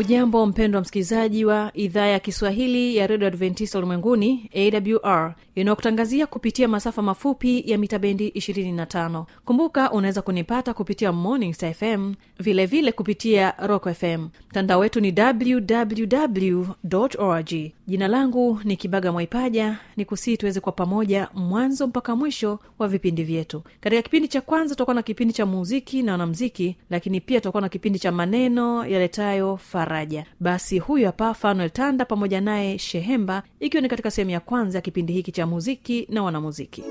hujambo mpendwa msikilizaji wa idhaa ya kiswahili ya redio adventista ulimwenguni awr inayokutangazia kupitia masafa mafupi ya mita bendi 25 kumbuka unaweza kunipata kupitia morning fm vilevile vile kupitia rock fm mtandao wetu ni www org. Jina langu ni kibaga mwaipaja ni kusii tuweze kwa pamoja mwanzo mpaka mwisho wa vipindi vyetu. Katika kipindi cha kwanza tutakuwa na kipindi cha muziki na wanamziki lakini pia tutakuwa na kipindi cha maneno yaletayo faraja. Basi huyu hapa fanuel tanda pamoja naye shehemba ikiwa ni katika sehemu ya kwanza ya kipindi hiki cha muziki na wanamuziki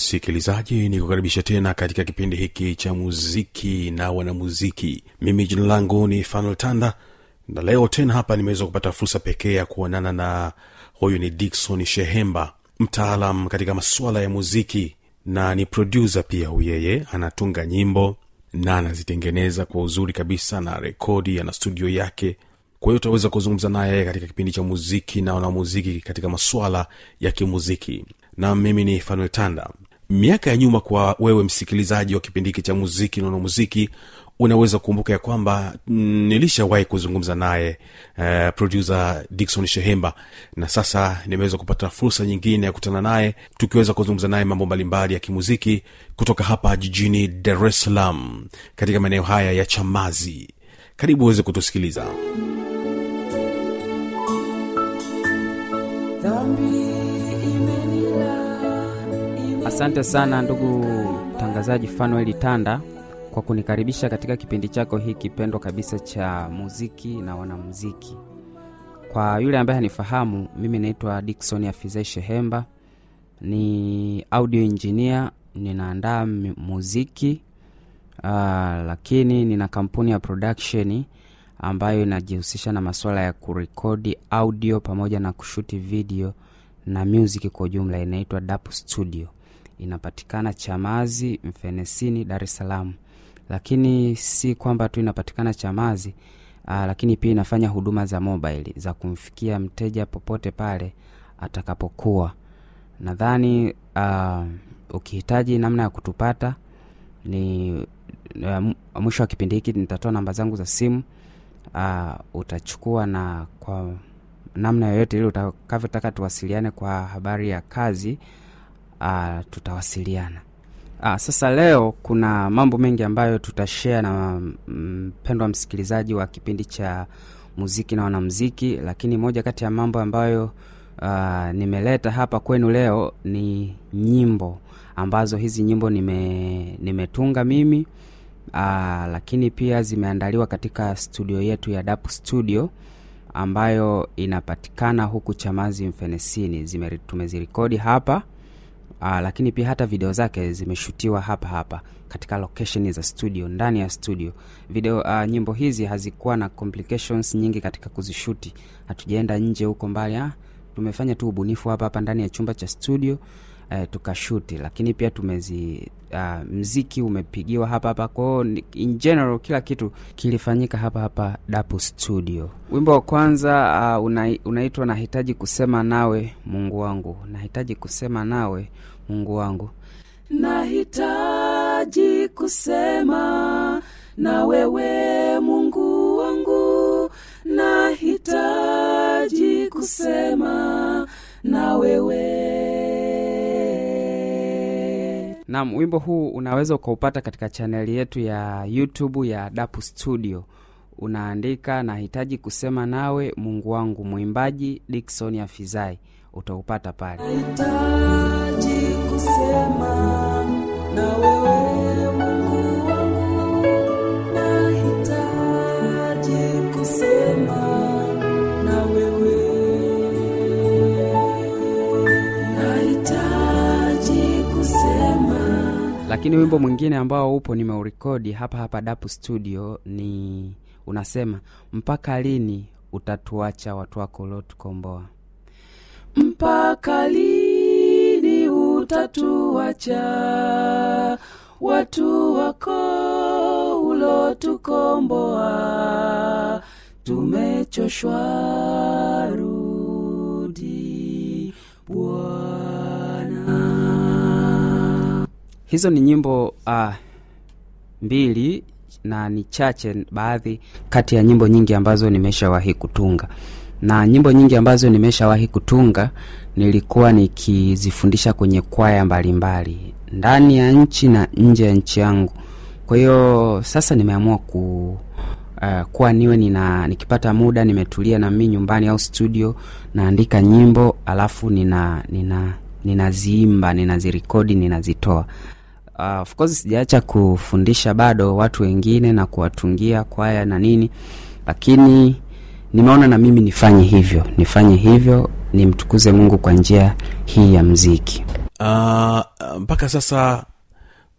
msikilizaji ni kukaribisha tena katika kipindi hiki cha muziki na wanamuziki. Mimi jina langu ni fanuel tanda na leo tena hapa nimeweza kupata fursa pekee ya kuonana na huyu ni dikson shehemba mtaalam katika masuala ya muziki na ni produsa pia. Huyeye yeye anatunga nyimbo na anazitengeneza kwa uzuri kabisa na rekodi ana studio yake. Kwa hiyo utaweza kuzungumza naye katika kipindi cha muziki na wanamuziki katika masuala ya kimuziki. Na mimi ni fanuel tanda miaka ya nyuma kwa wewe msikilizaji wa kipindi hiki cha muziki nono muziki unaweza kukumbuka ya kwamba mm, nilishawahi kuzungumza naye uh, producer dikson shehemba. Na sasa nimeweza kupata fursa nyingine ya kutana naye tukiweza kuzungumza naye mambo mbalimbali ya kimuziki kutoka hapa jijini dar es salaam katika maeneo haya ya chamazi. Karibu uweze kutusikiliza. Dhambi asante sana ndugu mtangazaji fanueli tanda kwa kunikaribisha katika kipindi chako hiki kipendwa kabisa cha muziki na wanamuziki. Kwa yule ambaye hanifahamu mimi naitwa dikson afizai shehemba ni audio engineer ninaandaa muziki uh, lakini nina kampuni ya production ambayo inajihusisha na masuala ya kurekodi audio pamoja na kushuti video na music kwa ujumla inaitwa dap studio inapatikana chamazi mfenesini dar es salaam. Lakini si kwamba tu inapatikana chamazi aa, lakini pia inafanya huduma za mobile za kumfikia mteja popote pale atakapokuwa. Nadhani uh, ukihitaji namna ya kutupata ni uh, mwisho wa kipindi hiki nitatoa namba zangu za simu. Uh, utachukua na kwa namna yoyote ile utakavyotaka tuwasiliane kwa habari ya kazi uh, tutawasiliana. Uh, sasa leo kuna mambo mengi ambayo tutashare na mpendwa mm, msikilizaji wa kipindi cha muziki na wanamziki lakini moja kati ya mambo ambayo uh, nimeleta hapa kwenu leo ni nyimbo ambazo hizi nyimbo nime nimetunga mimi uh, lakini pia zimeandaliwa katika studio yetu ya dap studio ambayo inapatikana huku chamazi mfenesini. Tumezirikodi hapa Aa, lakini pia hata video zake zimeshutiwa hapa hapa katika location za studio ndani ya studio. Video uh, nyimbo hizi hazikuwa na complications nyingi katika kuzishuti. Hatujaenda nje huko mbali ah, tumefanya tu ubunifu hapa hapa ndani ya chumba cha studio eh, tukashuti. Lakini pia tumezi uh, mziki umepigiwa hapa hapa. Kwao in general kila kitu kilifanyika hapa hapa dapu studio. Wimbo wa kwanza uh, una, unaitwa nahitaji kusema nawe mungu wangu. Nahitaji kusema nawe mungu wangu. Nahitaji kusema na wewe mungu wangu. Nahitaji kusema na wewe Naam, wimbo huu unaweza ukaupata katika chaneli yetu ya YouTube ya Dapu Studio. Unaandika nahitaji kusema nawe Mungu wangu, mwimbaji Dickson Afizai, utaupata pale. nahitaji kusema na wewe Lakini wimbo mwingine ambao upo nimeurekodi hapa hapa Dapu Studio ni unasema, mpaka lini utatuacha watu wako uliotukomboa? mpaka lini utatuacha watu wako ulotukomboa tumechoshwa rudi bwana hizo ni nyimbo uh, mbili na ni chache baadhi kati ya nyimbo nyingi ambazo nimeshawahi kutunga. Na nyimbo nyingi ambazo nimeshawahi kutunga nilikuwa nikizifundisha kwenye kwaya mbalimbali ndani ya nchi na nje ya nchi yangu. Kwa hiyo sasa nimeamua ku uh, kuwa niwe nina nikipata muda nimetulia na mimi nyumbani au studio naandika nyimbo alafu nina nina ninaziimba ninazirekodi ninazitoa uh, of course sijaacha kufundisha bado watu wengine na kuwatungia kwaya na nini lakini nimeona na mimi nifanye hivyo. Nifanye hivyo nimtukuze mungu kwa njia hii ya mziki uh, mpaka sasa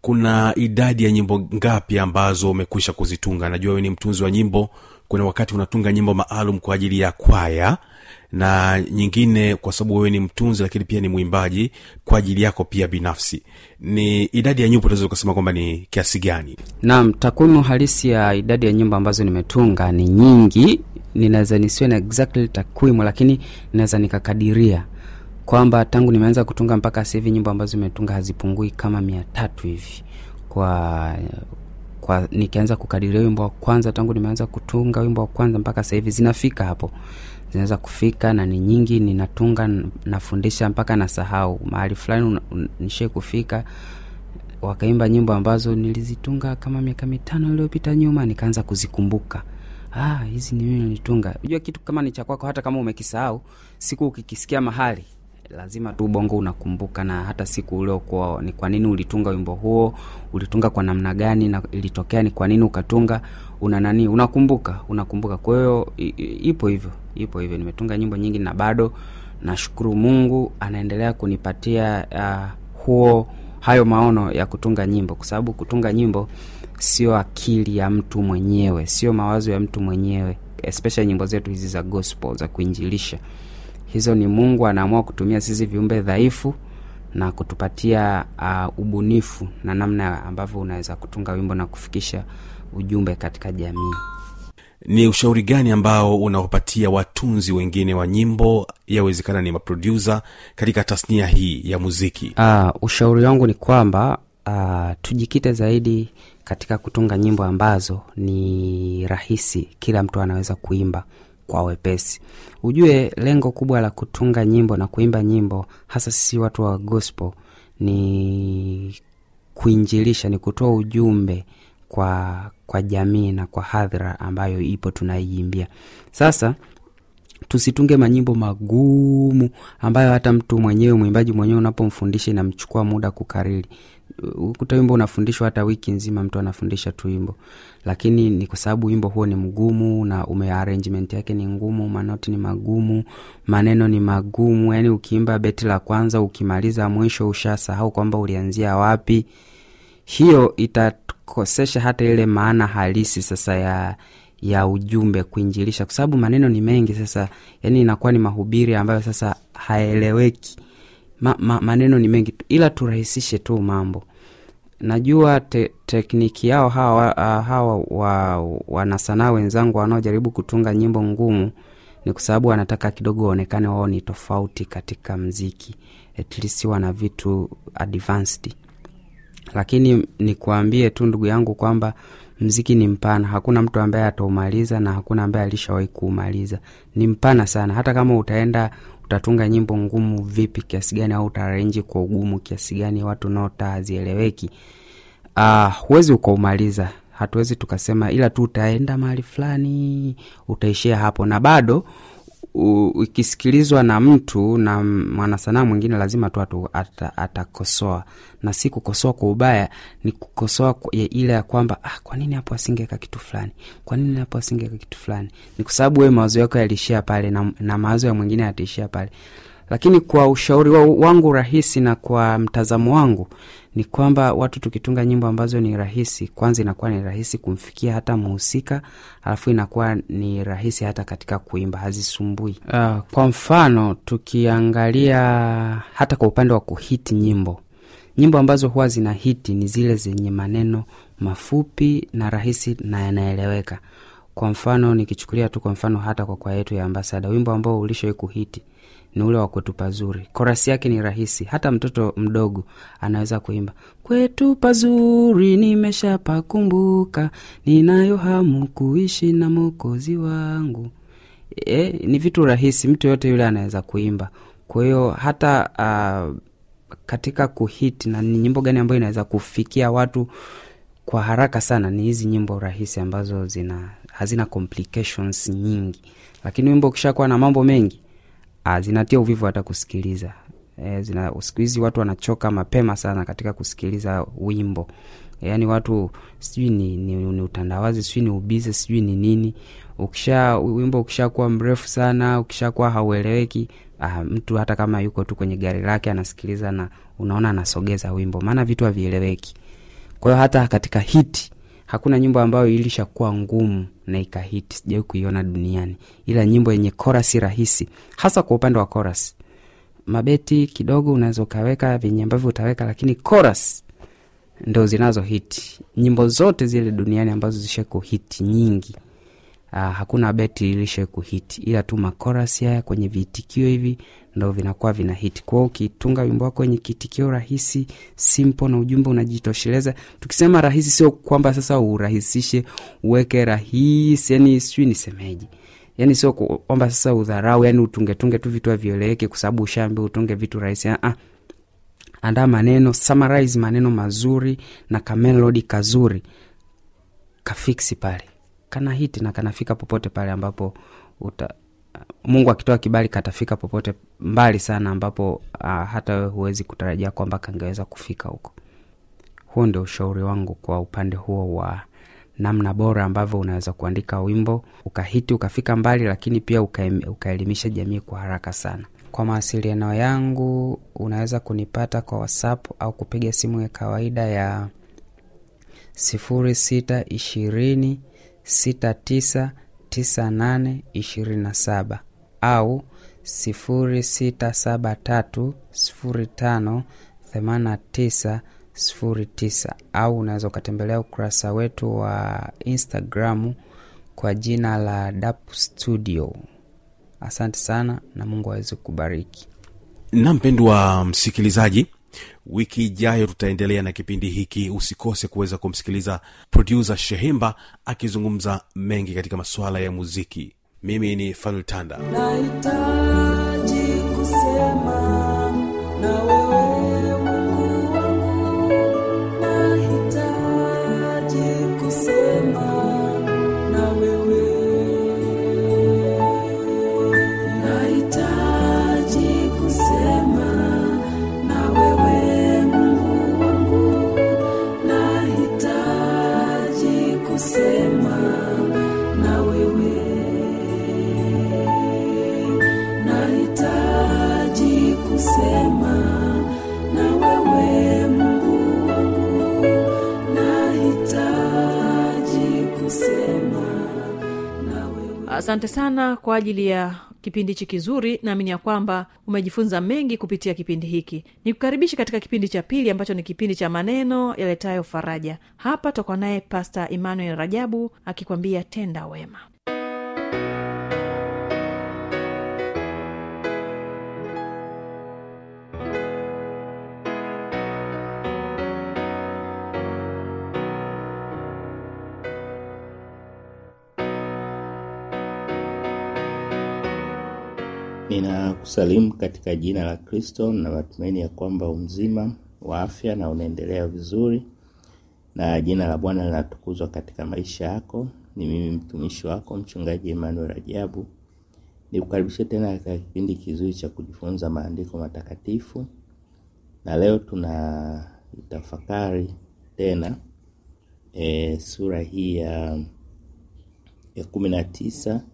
kuna idadi ya nyimbo ngapi ambazo umekwisha kuzitunga? Najua wewe ni mtunzi wa nyimbo kuna wakati unatunga nyimbo maalum kwa ajili ya kwaya na nyingine kwa sababu wewe ni mtunzi lakini pia ni mwimbaji kwa ajili yako pia binafsi. Ni idadi ya nyimbo unaweza ukasema kwamba ni kiasi gani? Naam takwimu halisi ya idadi ya nyimbo ambazo nimetunga ni nyingi. Ninaweza nisiwe na exactly takwimu lakini naweza nikakadiria kwamba tangu nimeanza kutunga mpaka hivi nyimbo ambazo imetunga hazipungui kama mia tatu hivi. Kwa kwa nikianza kukadiria wimbo wa kwanza tangu nimeanza kutunga wimbo wa kwanza mpaka sasa hivi zinafika hapo zinaweza kufika na ni nyingi ninatunga nafundisha mpaka nasahau. Mahali fulani nishie kufika wakaimba nyimbo ambazo nilizitunga kama miaka mitano iliyopita nyuma nikaanza kuzikumbuka. Ah, hizi ni mimi nilitunga. Unajua kitu kama ni cha kwako hata kama umekisahau siku ukikisikia mahali lazima tu ubongo unakumbuka na hata siku uliokuwa ni kwa nini ulitunga wimbo huo ulitunga kwa namna gani na ilitokea ni kwa nini ukatunga una nani unakumbuka unakumbuka. Kwa hiyo ipo hivyo ipo hivyo. Nimetunga nyimbo nyingi na bado nashukuru mungu anaendelea kunipatia uh, huo hayo maono ya kutunga nyimbo. Kwa sababu kutunga nyimbo sio akili ya mtu mwenyewe sio mawazo ya mtu mwenyewe especially nyimbo zetu hizi za gospel za kuinjilisha hizo ni mungu anaamua kutumia sisi viumbe dhaifu na kutupatia uh, ubunifu na namna ambavyo unaweza kutunga wimbo na kufikisha ujumbe katika jamii. Ni ushauri gani ambao unawapatia watunzi wengine wa nyimbo? Yawezekana ni maprodusa katika tasnia hii ya muziki. Uh, ushauri wangu ni kwamba uh, tujikite zaidi katika kutunga nyimbo ambazo ni rahisi kila mtu anaweza kuimba kwa wepesi. Ujue lengo kubwa la kutunga nyimbo na kuimba nyimbo hasa sisi watu wa gospel ni kuinjilisha ni kutoa ujumbe kwa kwa jamii na kwa hadhira ambayo ipo tunaiimbia. Sasa tusitunge manyimbo magumu ambayo hata mtu mwenyewe mwimbaji mwenyewe unapomfundisha inamchukua muda kukariri ukuta wimbo unafundishwa hata wiki nzima mtu anafundisha tu wimbo. Lakini ni kwa sababu wimbo huo ni mgumu na ume arrangement yake ni ngumu manoti ni magumu maneno ni magumu. Yaani ukiimba beti la kwanza ukimaliza mwisho ushasahau kwamba ulianzia wapi. Hiyo itakosesha hata ile maana halisi sasa ya ya ujumbe kuinjilisha. Kwa sababu maneno ni mengi sasa yani inakuwa ni mahubiri ambayo sasa haeleweki ma, ma, maneno ni mengi ila turahisishe tu mambo. Najua te, tekniki yao hawa, hawa wa, wanasanaa wenzangu wanaojaribu kutunga nyimbo ngumu ni kwa sababu wanataka kidogo waonekane wao ni tofauti katika mziki at least wana vitu advanced. Lakini nikuambie tu ndugu yangu kwamba mziki ni mpana. Hakuna mtu ambaye ataumaliza na hakuna ambaye alishawahi kuumaliza. Ni mpana sana. Hata kama utaenda utatunga nyimbo ngumu vipi kiasi gani au utarenji kwa ugumu kiasi gani watu naota hazieleweki uh, huwezi ukaumaliza. Hatuwezi tukasema ila tu utaenda mahali fulani utaishia hapo. Na bado ikisikilizwa na mtu na mwanasanaa mwingine lazima tu ata- atakosoa. Na si kukosoa kwa ubaya ni kukosoa ile ya kwamba ah, kwa nini hapo asingeweka kitu fulani? Kwa nini hapo asingeweka kitu fulani? Ni kwa sababu wewe mawazo yako yaliishia pale na, na mawazo ya mwingine yataishia pale. Lakini kwa ushauri wangu rahisi na kwa mtazamo wangu ni kwamba watu tukitunga nyimbo ambazo ni rahisi kwanza inakuwa ni rahisi kumfikia hata mhusika alafu inakuwa ni rahisi hata katika kuimba hazisumbui. Uh, kwa mfano tukiangalia hata kwa upande wa kuhiti nyimbo nyimbo ambazo huwa zina hiti ni zile zenye maneno mafupi na rahisi na yanaeleweka kwa mfano nikichukulia tu kwa mfano hata kwa kwaya yetu ya ambasada wimbo ambao ulishawai kuhiti ni ule wa kwetu pazuri. Korasi yake ni rahisi. Hata mtoto mdogo anaweza kuimba kwetu pazuri nimeshapakumbuka ninayo hamu kuishi na mokozi wangu. E, ni vitu rahisi. Mtu yoyote yule anaweza kuimba. Kwa hiyo hata uh, katika kuhiti na ni nyimbo gani ambayo inaweza kufikia watu kwa haraka sana ni hizi nyimbo rahisi ambazo zina hazina complications nyingi. Lakini wimbo ukishakuwa na mambo mengi ah, zinatia uvivu hata kusikiliza. E, siku hizi watu wanachoka mapema sana katika kusikiliza wimbo. Yaani watu sijui ni, ni, ni utandawazi sijui ni ubize sijui ni nini. Ukisha wimbo ukishakuwa mrefu sana ukishakuwa haueleweki ah, mtu hata kama yuko tu kwenye gari lake anasikiliza na unaona anasogeza wimbo. Maana vitu havieleweki. Kwa hiyo hata katika hiti hakuna nyimbo ambayo ilishakuwa ngumu na ikahiti sijawai kuiona duniani. Ila nyimbo yenye korasi rahisi hasa kwa upande wa koras mabeti kidogo unaweza ukaweka venye ambavyo utaweka lakini koras ndo zinazo hiti nyimbo zote zile duniani ambazo zisha kuhiti nyingi Aa, hakuna beti ilishe kuhiti. Ila tu makorasi haya kwenye viitikio hivi ndo vinakuwa vina hiti kwao ukitunga wimbo wako wenye kitikio rahisi simple na ujumbe unajitosheleza. Tukisema rahisi sio kwamba sasa urahisishe uweke rahisi yani sijui nisemeji yani sio kwamba sasa udharau yani utungetunge tu vitu havieleweke kwa sababu ushaambia utunge vitu rahisi. Ah, andaa maneno summarize maneno mazuri na kamelodi kazuri. Kafiksi pale. Kana hiti na kanafika popote pale ambapo uta, mungu akitoa kibali katafika popote mbali sana ambapo uh, hata wewe huwezi kutarajia kwamba kangeweza kufika huko. Huo ndio ushauri wangu kwa upande huo wa namna bora ambavyo unaweza kuandika wimbo ukahiti ukafika mbali lakini pia ukaelimisha jamii kwa haraka sana. Kwa mawasiliano yangu unaweza kunipata kwa whatsapp au kupiga simu ya kawaida ya sifuri sita ishirini sita tisa tisa nane ishirini na saba au sifuri sita saba tatu sifuri tano themana tisa sifuri tisa au unaweza ukatembelea ukurasa wetu wa instagramu kwa jina la dap studio. Asante sana na mungu aweze kubariki na mpendwa msikilizaji wiki ijayo tutaendelea na kipindi hiki. Usikose kuweza kumsikiliza produsa shehemba akizungumza mengi katika masuala ya muziki. Mimi ni fanultanda nahitaji asante sana kwa ajili ya kipindi hichi kizuri. Naamini ya kwamba umejifunza mengi kupitia kipindi hiki. Nikukaribishe katika kipindi cha pili ambacho ni kipindi cha maneno yaletayo faraja. Hapa toka naye pasta emmanuel rajabu akikwambia tenda wema Ninakusalimu katika jina la Kristo na matumaini ya kwamba umzima wa afya na unaendelea vizuri na jina la Bwana linatukuzwa katika maisha yako. Ni mimi mtumishi wako mchungaji Emmanuel Rajabu. Nikukaribishe tena katika kipindi kizuri cha kujifunza maandiko matakatifu, na leo tuna tafakari tena e, sura hii ya ya kumi na tisa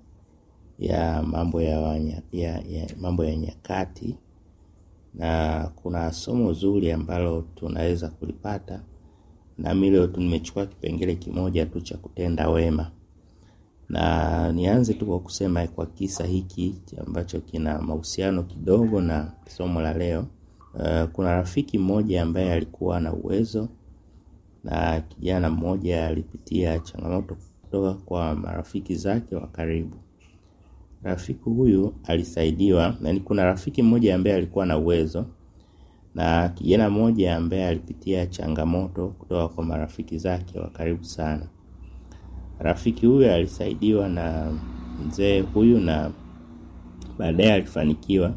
ya mambo ya, wanya, ya, ya mambo ya nyakati. Na kuna somo zuri ambalo tunaweza kulipata. Nami leo tu nimechukua kipengele kimoja tu cha kutenda wema. Na nianze tu kwa kusema kwa kisa hiki ambacho kina mahusiano kidogo na somo la leo. Uh, kuna rafiki mmoja ambaye alikuwa na uwezo na kijana mmoja alipitia changamoto kutoka kwa marafiki zake wa karibu rafiki huyu alisaidiwa na kuna rafiki mmoja ambaye alikuwa na uwezo na kijana mmoja ambaye alipitia changamoto kutoka kwa marafiki zake wa karibu sana. Rafiki huyu alisaidiwa na mzee huyu na baadaye alifanikiwa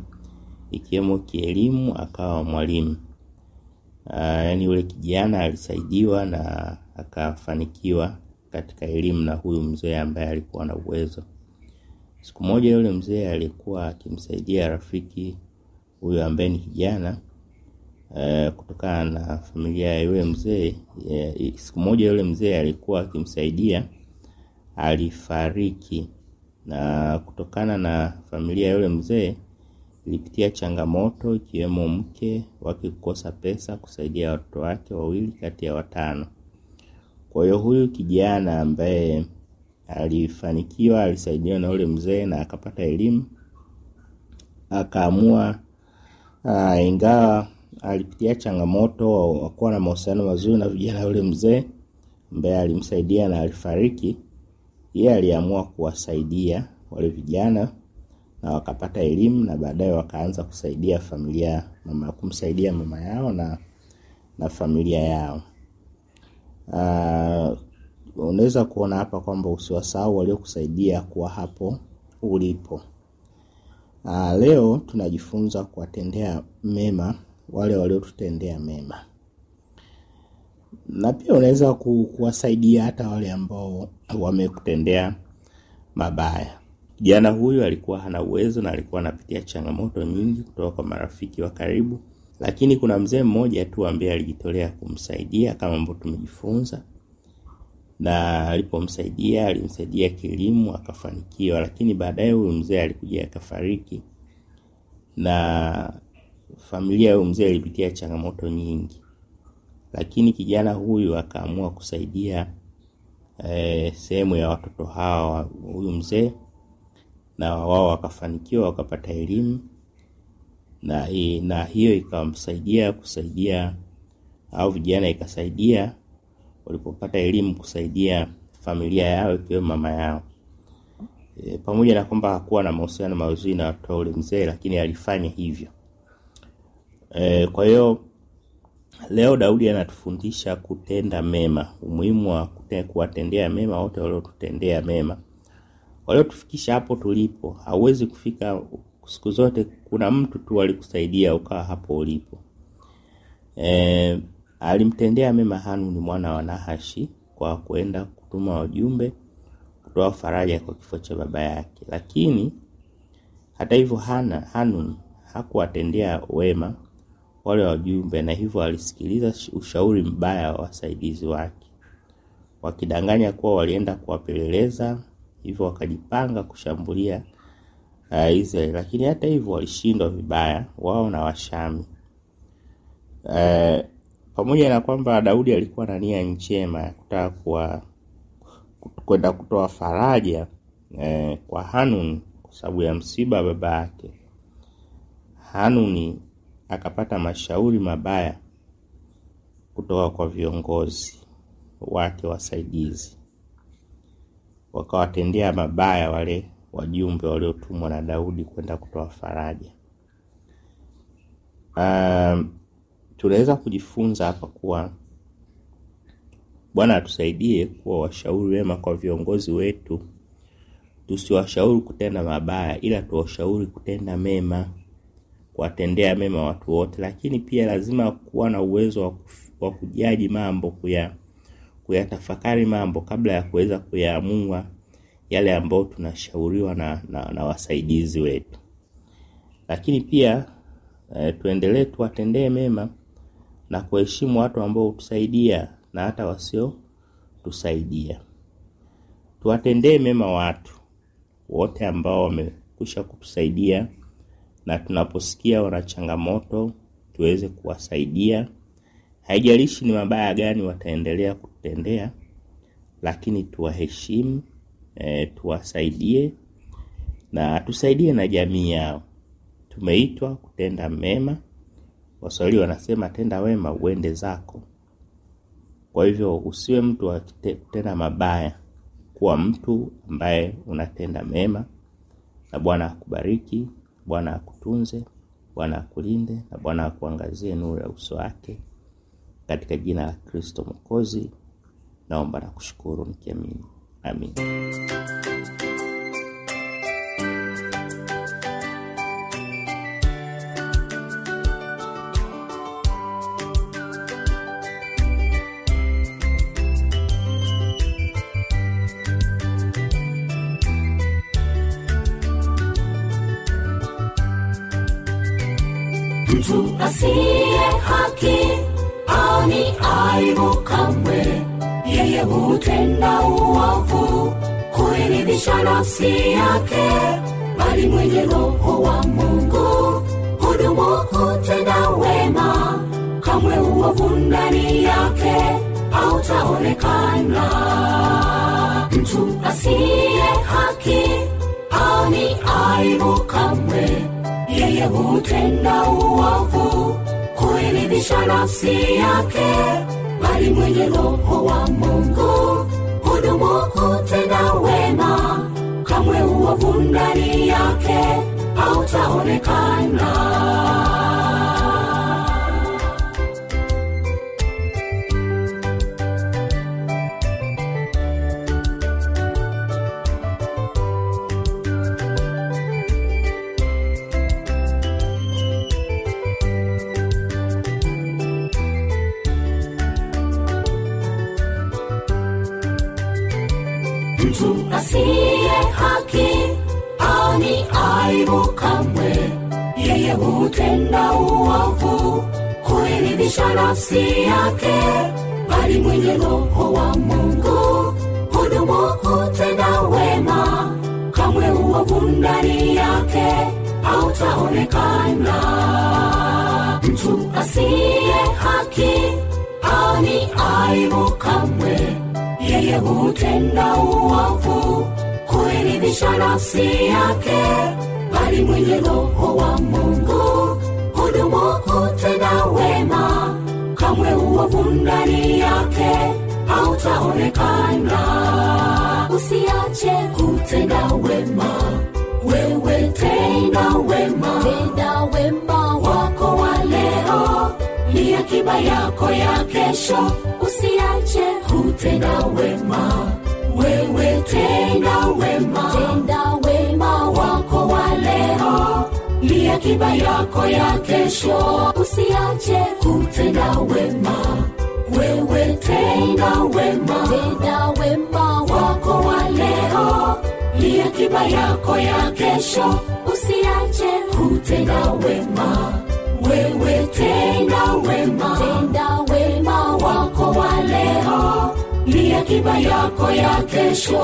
ikiwemo kielimu akawa mwalimu. Yaani yule kijana alisaidiwa na akafanikiwa katika elimu na huyu mzee ambaye alikuwa na uwezo Siku moja yule mzee alikuwa akimsaidia rafiki huyu ambaye ni kijana e, kutokana na familia ya yule mzee e, siku moja yule mzee alikuwa akimsaidia alifariki, na kutokana na familia ya yule mzee ilipitia changamoto ikiwemo mke wake kukosa pesa kusaidia watoto wake wawili kati ya watano. Kwa hiyo huyu kijana ambaye alifanikiwa alisaidiwa na ule mzee na akapata elimu. Akaamua uh, ingawa alipitia changamoto wakuwa na mahusiano mazuri na vijana yule mzee ambaye alimsaidia na alifariki yeye aliamua kuwasaidia wale vijana na wakapata elimu na baadaye wakaanza kusaidia familia mama kumsaidia mama yao na na familia yao. Uh, unaweza kuona hapa kwamba usiwasahau waliokusaidia kuwa hapo ulipo. Aa, leo tunajifunza kuwatendea mema wale waliotutendea mema, na pia unaweza ku, kuwasaidia hata wale ambao wamekutendea mabaya. Kijana huyu alikuwa hana uwezo na alikuwa anapitia changamoto nyingi kutoka kwa marafiki wa karibu, lakini kuna mzee mmoja tu ambaye alijitolea kumsaidia kama ambavyo tumejifunza na alipomsaidia alimsaidia kielimu akafanikiwa, lakini baadaye huyu mzee alikuja akafariki, na familia huyu mzee ilipitia changamoto nyingi, lakini kijana huyu akaamua kusaidia eh, sehemu ya watoto hawa huyu mzee, na wao wakafanikiwa wakapata elimu. Na, na hiyo ikamsaidia kusaidia au vijana ikasaidia walipopata elimu kusaidia familia yao ikiwemo mama yao. E, pamoja na kwamba hakuwa na mahusiano mazuri na watoto ule mzee, lakini alifanya hivyo. E, kwa hiyo leo Daudi anatufundisha kutenda mema, umuhimu wa kuwatendea mema wote waliotutendea mema, waliotufikisha hapo tulipo. Hauwezi kufika siku zote, kuna mtu tu alikusaidia ukawa hapo ulipo. E, alimtendea mema Hanuni mwana wa Nahashi kwa kwenda kutuma wajumbe kutoa faraja kwa kifo cha baba yake, lakini hata hivyo Hana Hanuni hakuwatendea wema wale wajumbe, na hivyo alisikiliza ushauri mbaya wa wasaidizi wake, wakidanganya kuwa walienda kuwapeleleza, hivyo wakajipanga kushambulia uh, Israeli, lakini hata hivyo walishindwa vibaya wao na Washami. Uh, pamoja na kwamba Daudi alikuwa na nia njema ya kutaka kwenda kutoa faraja eh, kwa Hanuni kwa sababu ya msiba baba yake. Hanuni akapata mashauri mabaya kutoka kwa viongozi wake wasaidizi, wakawatendea mabaya wale wajumbe waliotumwa na Daudi kwenda kutoa faraja. Um, tunaweza kujifunza hapa kuwa Bwana atusaidie kuwa washauri wema kwa viongozi wetu, tusiwashauri kutenda mabaya, ila tuwashauri kutenda mema, kuwatendea mema watu wote, lakini pia lazima kuwa na uwezo wa kujaji mambo, kuya kuyatafakari mambo kabla ya kuweza kuyaamua yale ambayo tunashauriwa na, na, na wasaidizi wetu. Lakini pia eh, tuendelee tuwatendee mema na kuheshimu watu ambao hutusaidia na hata wasiotusaidia. Tuwatendee mema watu wote ambao wamekwisha kutusaidia, na tunaposikia wana changamoto tuweze kuwasaidia. Haijalishi ni mabaya gani wataendelea kututendea, lakini tuwaheshimu, e, tuwasaidie na tusaidie na jamii yao. Tumeitwa kutenda mema. Waswahili wanasema tenda wema uende zako. Kwa hivyo usiwe mtu wa kutenda mabaya, kuwa mtu ambaye unatenda mema, na Bwana akubariki, Bwana akutunze, Bwana akulinde, na Bwana akuangazie nuru ya uso wake, katika jina la Kristo Mwokozi naomba na kushukuru nikiamini, amin. Nafsi yake bali mwenye roho wa mungu. Hudumu hutenda wema kamwe uovu ndani yake hautaonekana. Mtu asiye haki ani aibu kamwe. Yeye hutenda uovu kuiridhisha nafsi yake bali mwenye roho wa mungu uovu ndani yake hautaonekana yeye hutenda uovu huiridhisha nafsi yake. Bali mwenye roho wa mungu hudumu hutenda wema. Kamwe uovu ndani yake hautaonekana. Mtu asiye haki ani aibu kamwe. Yeye hutenda uovu kuiridhisha nafsi yake. Bali mwenye roho wa mungu kamwe uovu ndani yake hautaonekana. Usiache kutenda wema wewe tenda wema. Tenda wema wako wa leo. Ni akiba yako ya kesho usiache kutenda wema wewe tenda akiba yako ya kesho. Usiache kutenda wema. Wewe tenda wema. Tenda wema wako wa leo. Ni akiba yako ya kesho. Usiache kutenda wema. Wewe tenda wema. Tenda wema wako wa leo. Ni akiba yako ya kesho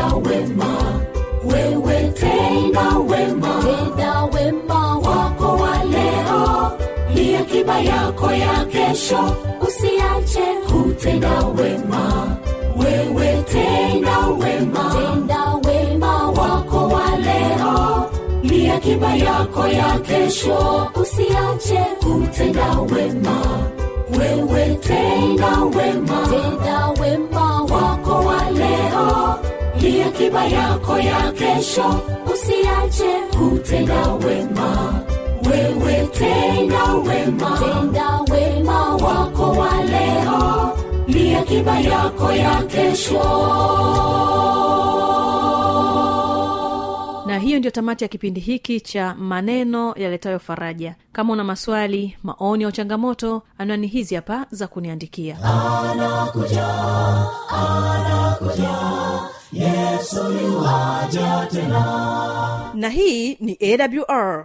kutenda wema. Wewe tenda wema. Tenda wema wako wa leo. Ni akiba yako ya kesho. Usiache kutenda wema. Wewe tenda wema. Tenda wema wako wa leo. Ni akiba yako ya kesho. Usiache kutenda wema. Wewe tenda wema. Tenda wema wako wa leo akiba yako ya kesho. Usiache kutenda wema. Wewe tenda wema. Tenda wema wako wa leo. Ni akiba yako ya kesho. Na hiyo ndio tamati ya kipindi hiki cha maneno yaletayo faraja. Kama una maswali maoni au changamoto anwani hizi hapa za kuniandikia na hii ni awr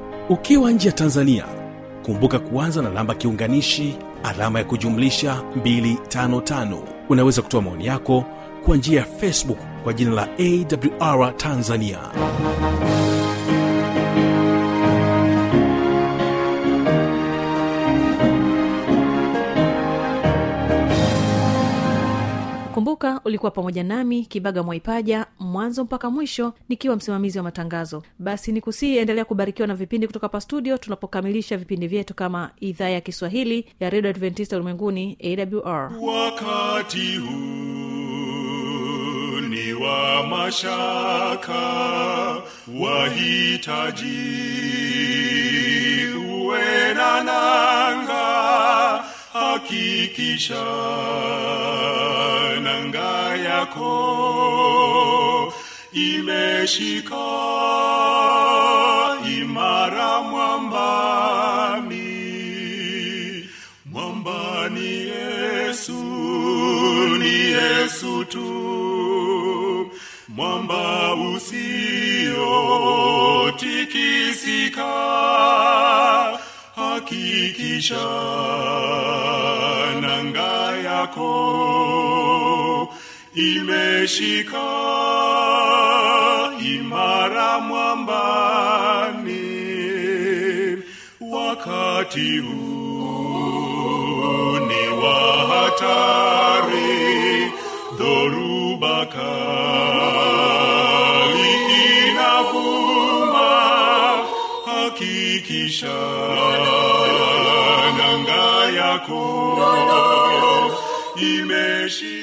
ukiwa nje ya tanzania kumbuka kuanza na namba kiunganishi alama ya kujumlisha 255 unaweza kutoa maoni yako kwa njia ya facebook kwa jina la awr tanzania. Kumbuka ulikuwa pamoja nami kibaga mwaipaja mwanzo mpaka mwisho nikiwa msimamizi wa matangazo. Basi ni kusii endelea kubarikiwa na vipindi kutoka pa studio tunapokamilisha vipindi vyetu kama idhaa ya kiswahili ya redio adventista ulimwenguni awr wakati huu ni wa mashaka wahitaji uwe hakikisha nanga yako imeshika imara mwambani. Mwambani yesu ni yesu tu. Mwamba usiotikisika hakikisha imeshika imara mwambani. Wakati huu ni wa hatari. Dhoruba kali inavuma. Hakikisha nanga yako imeshika.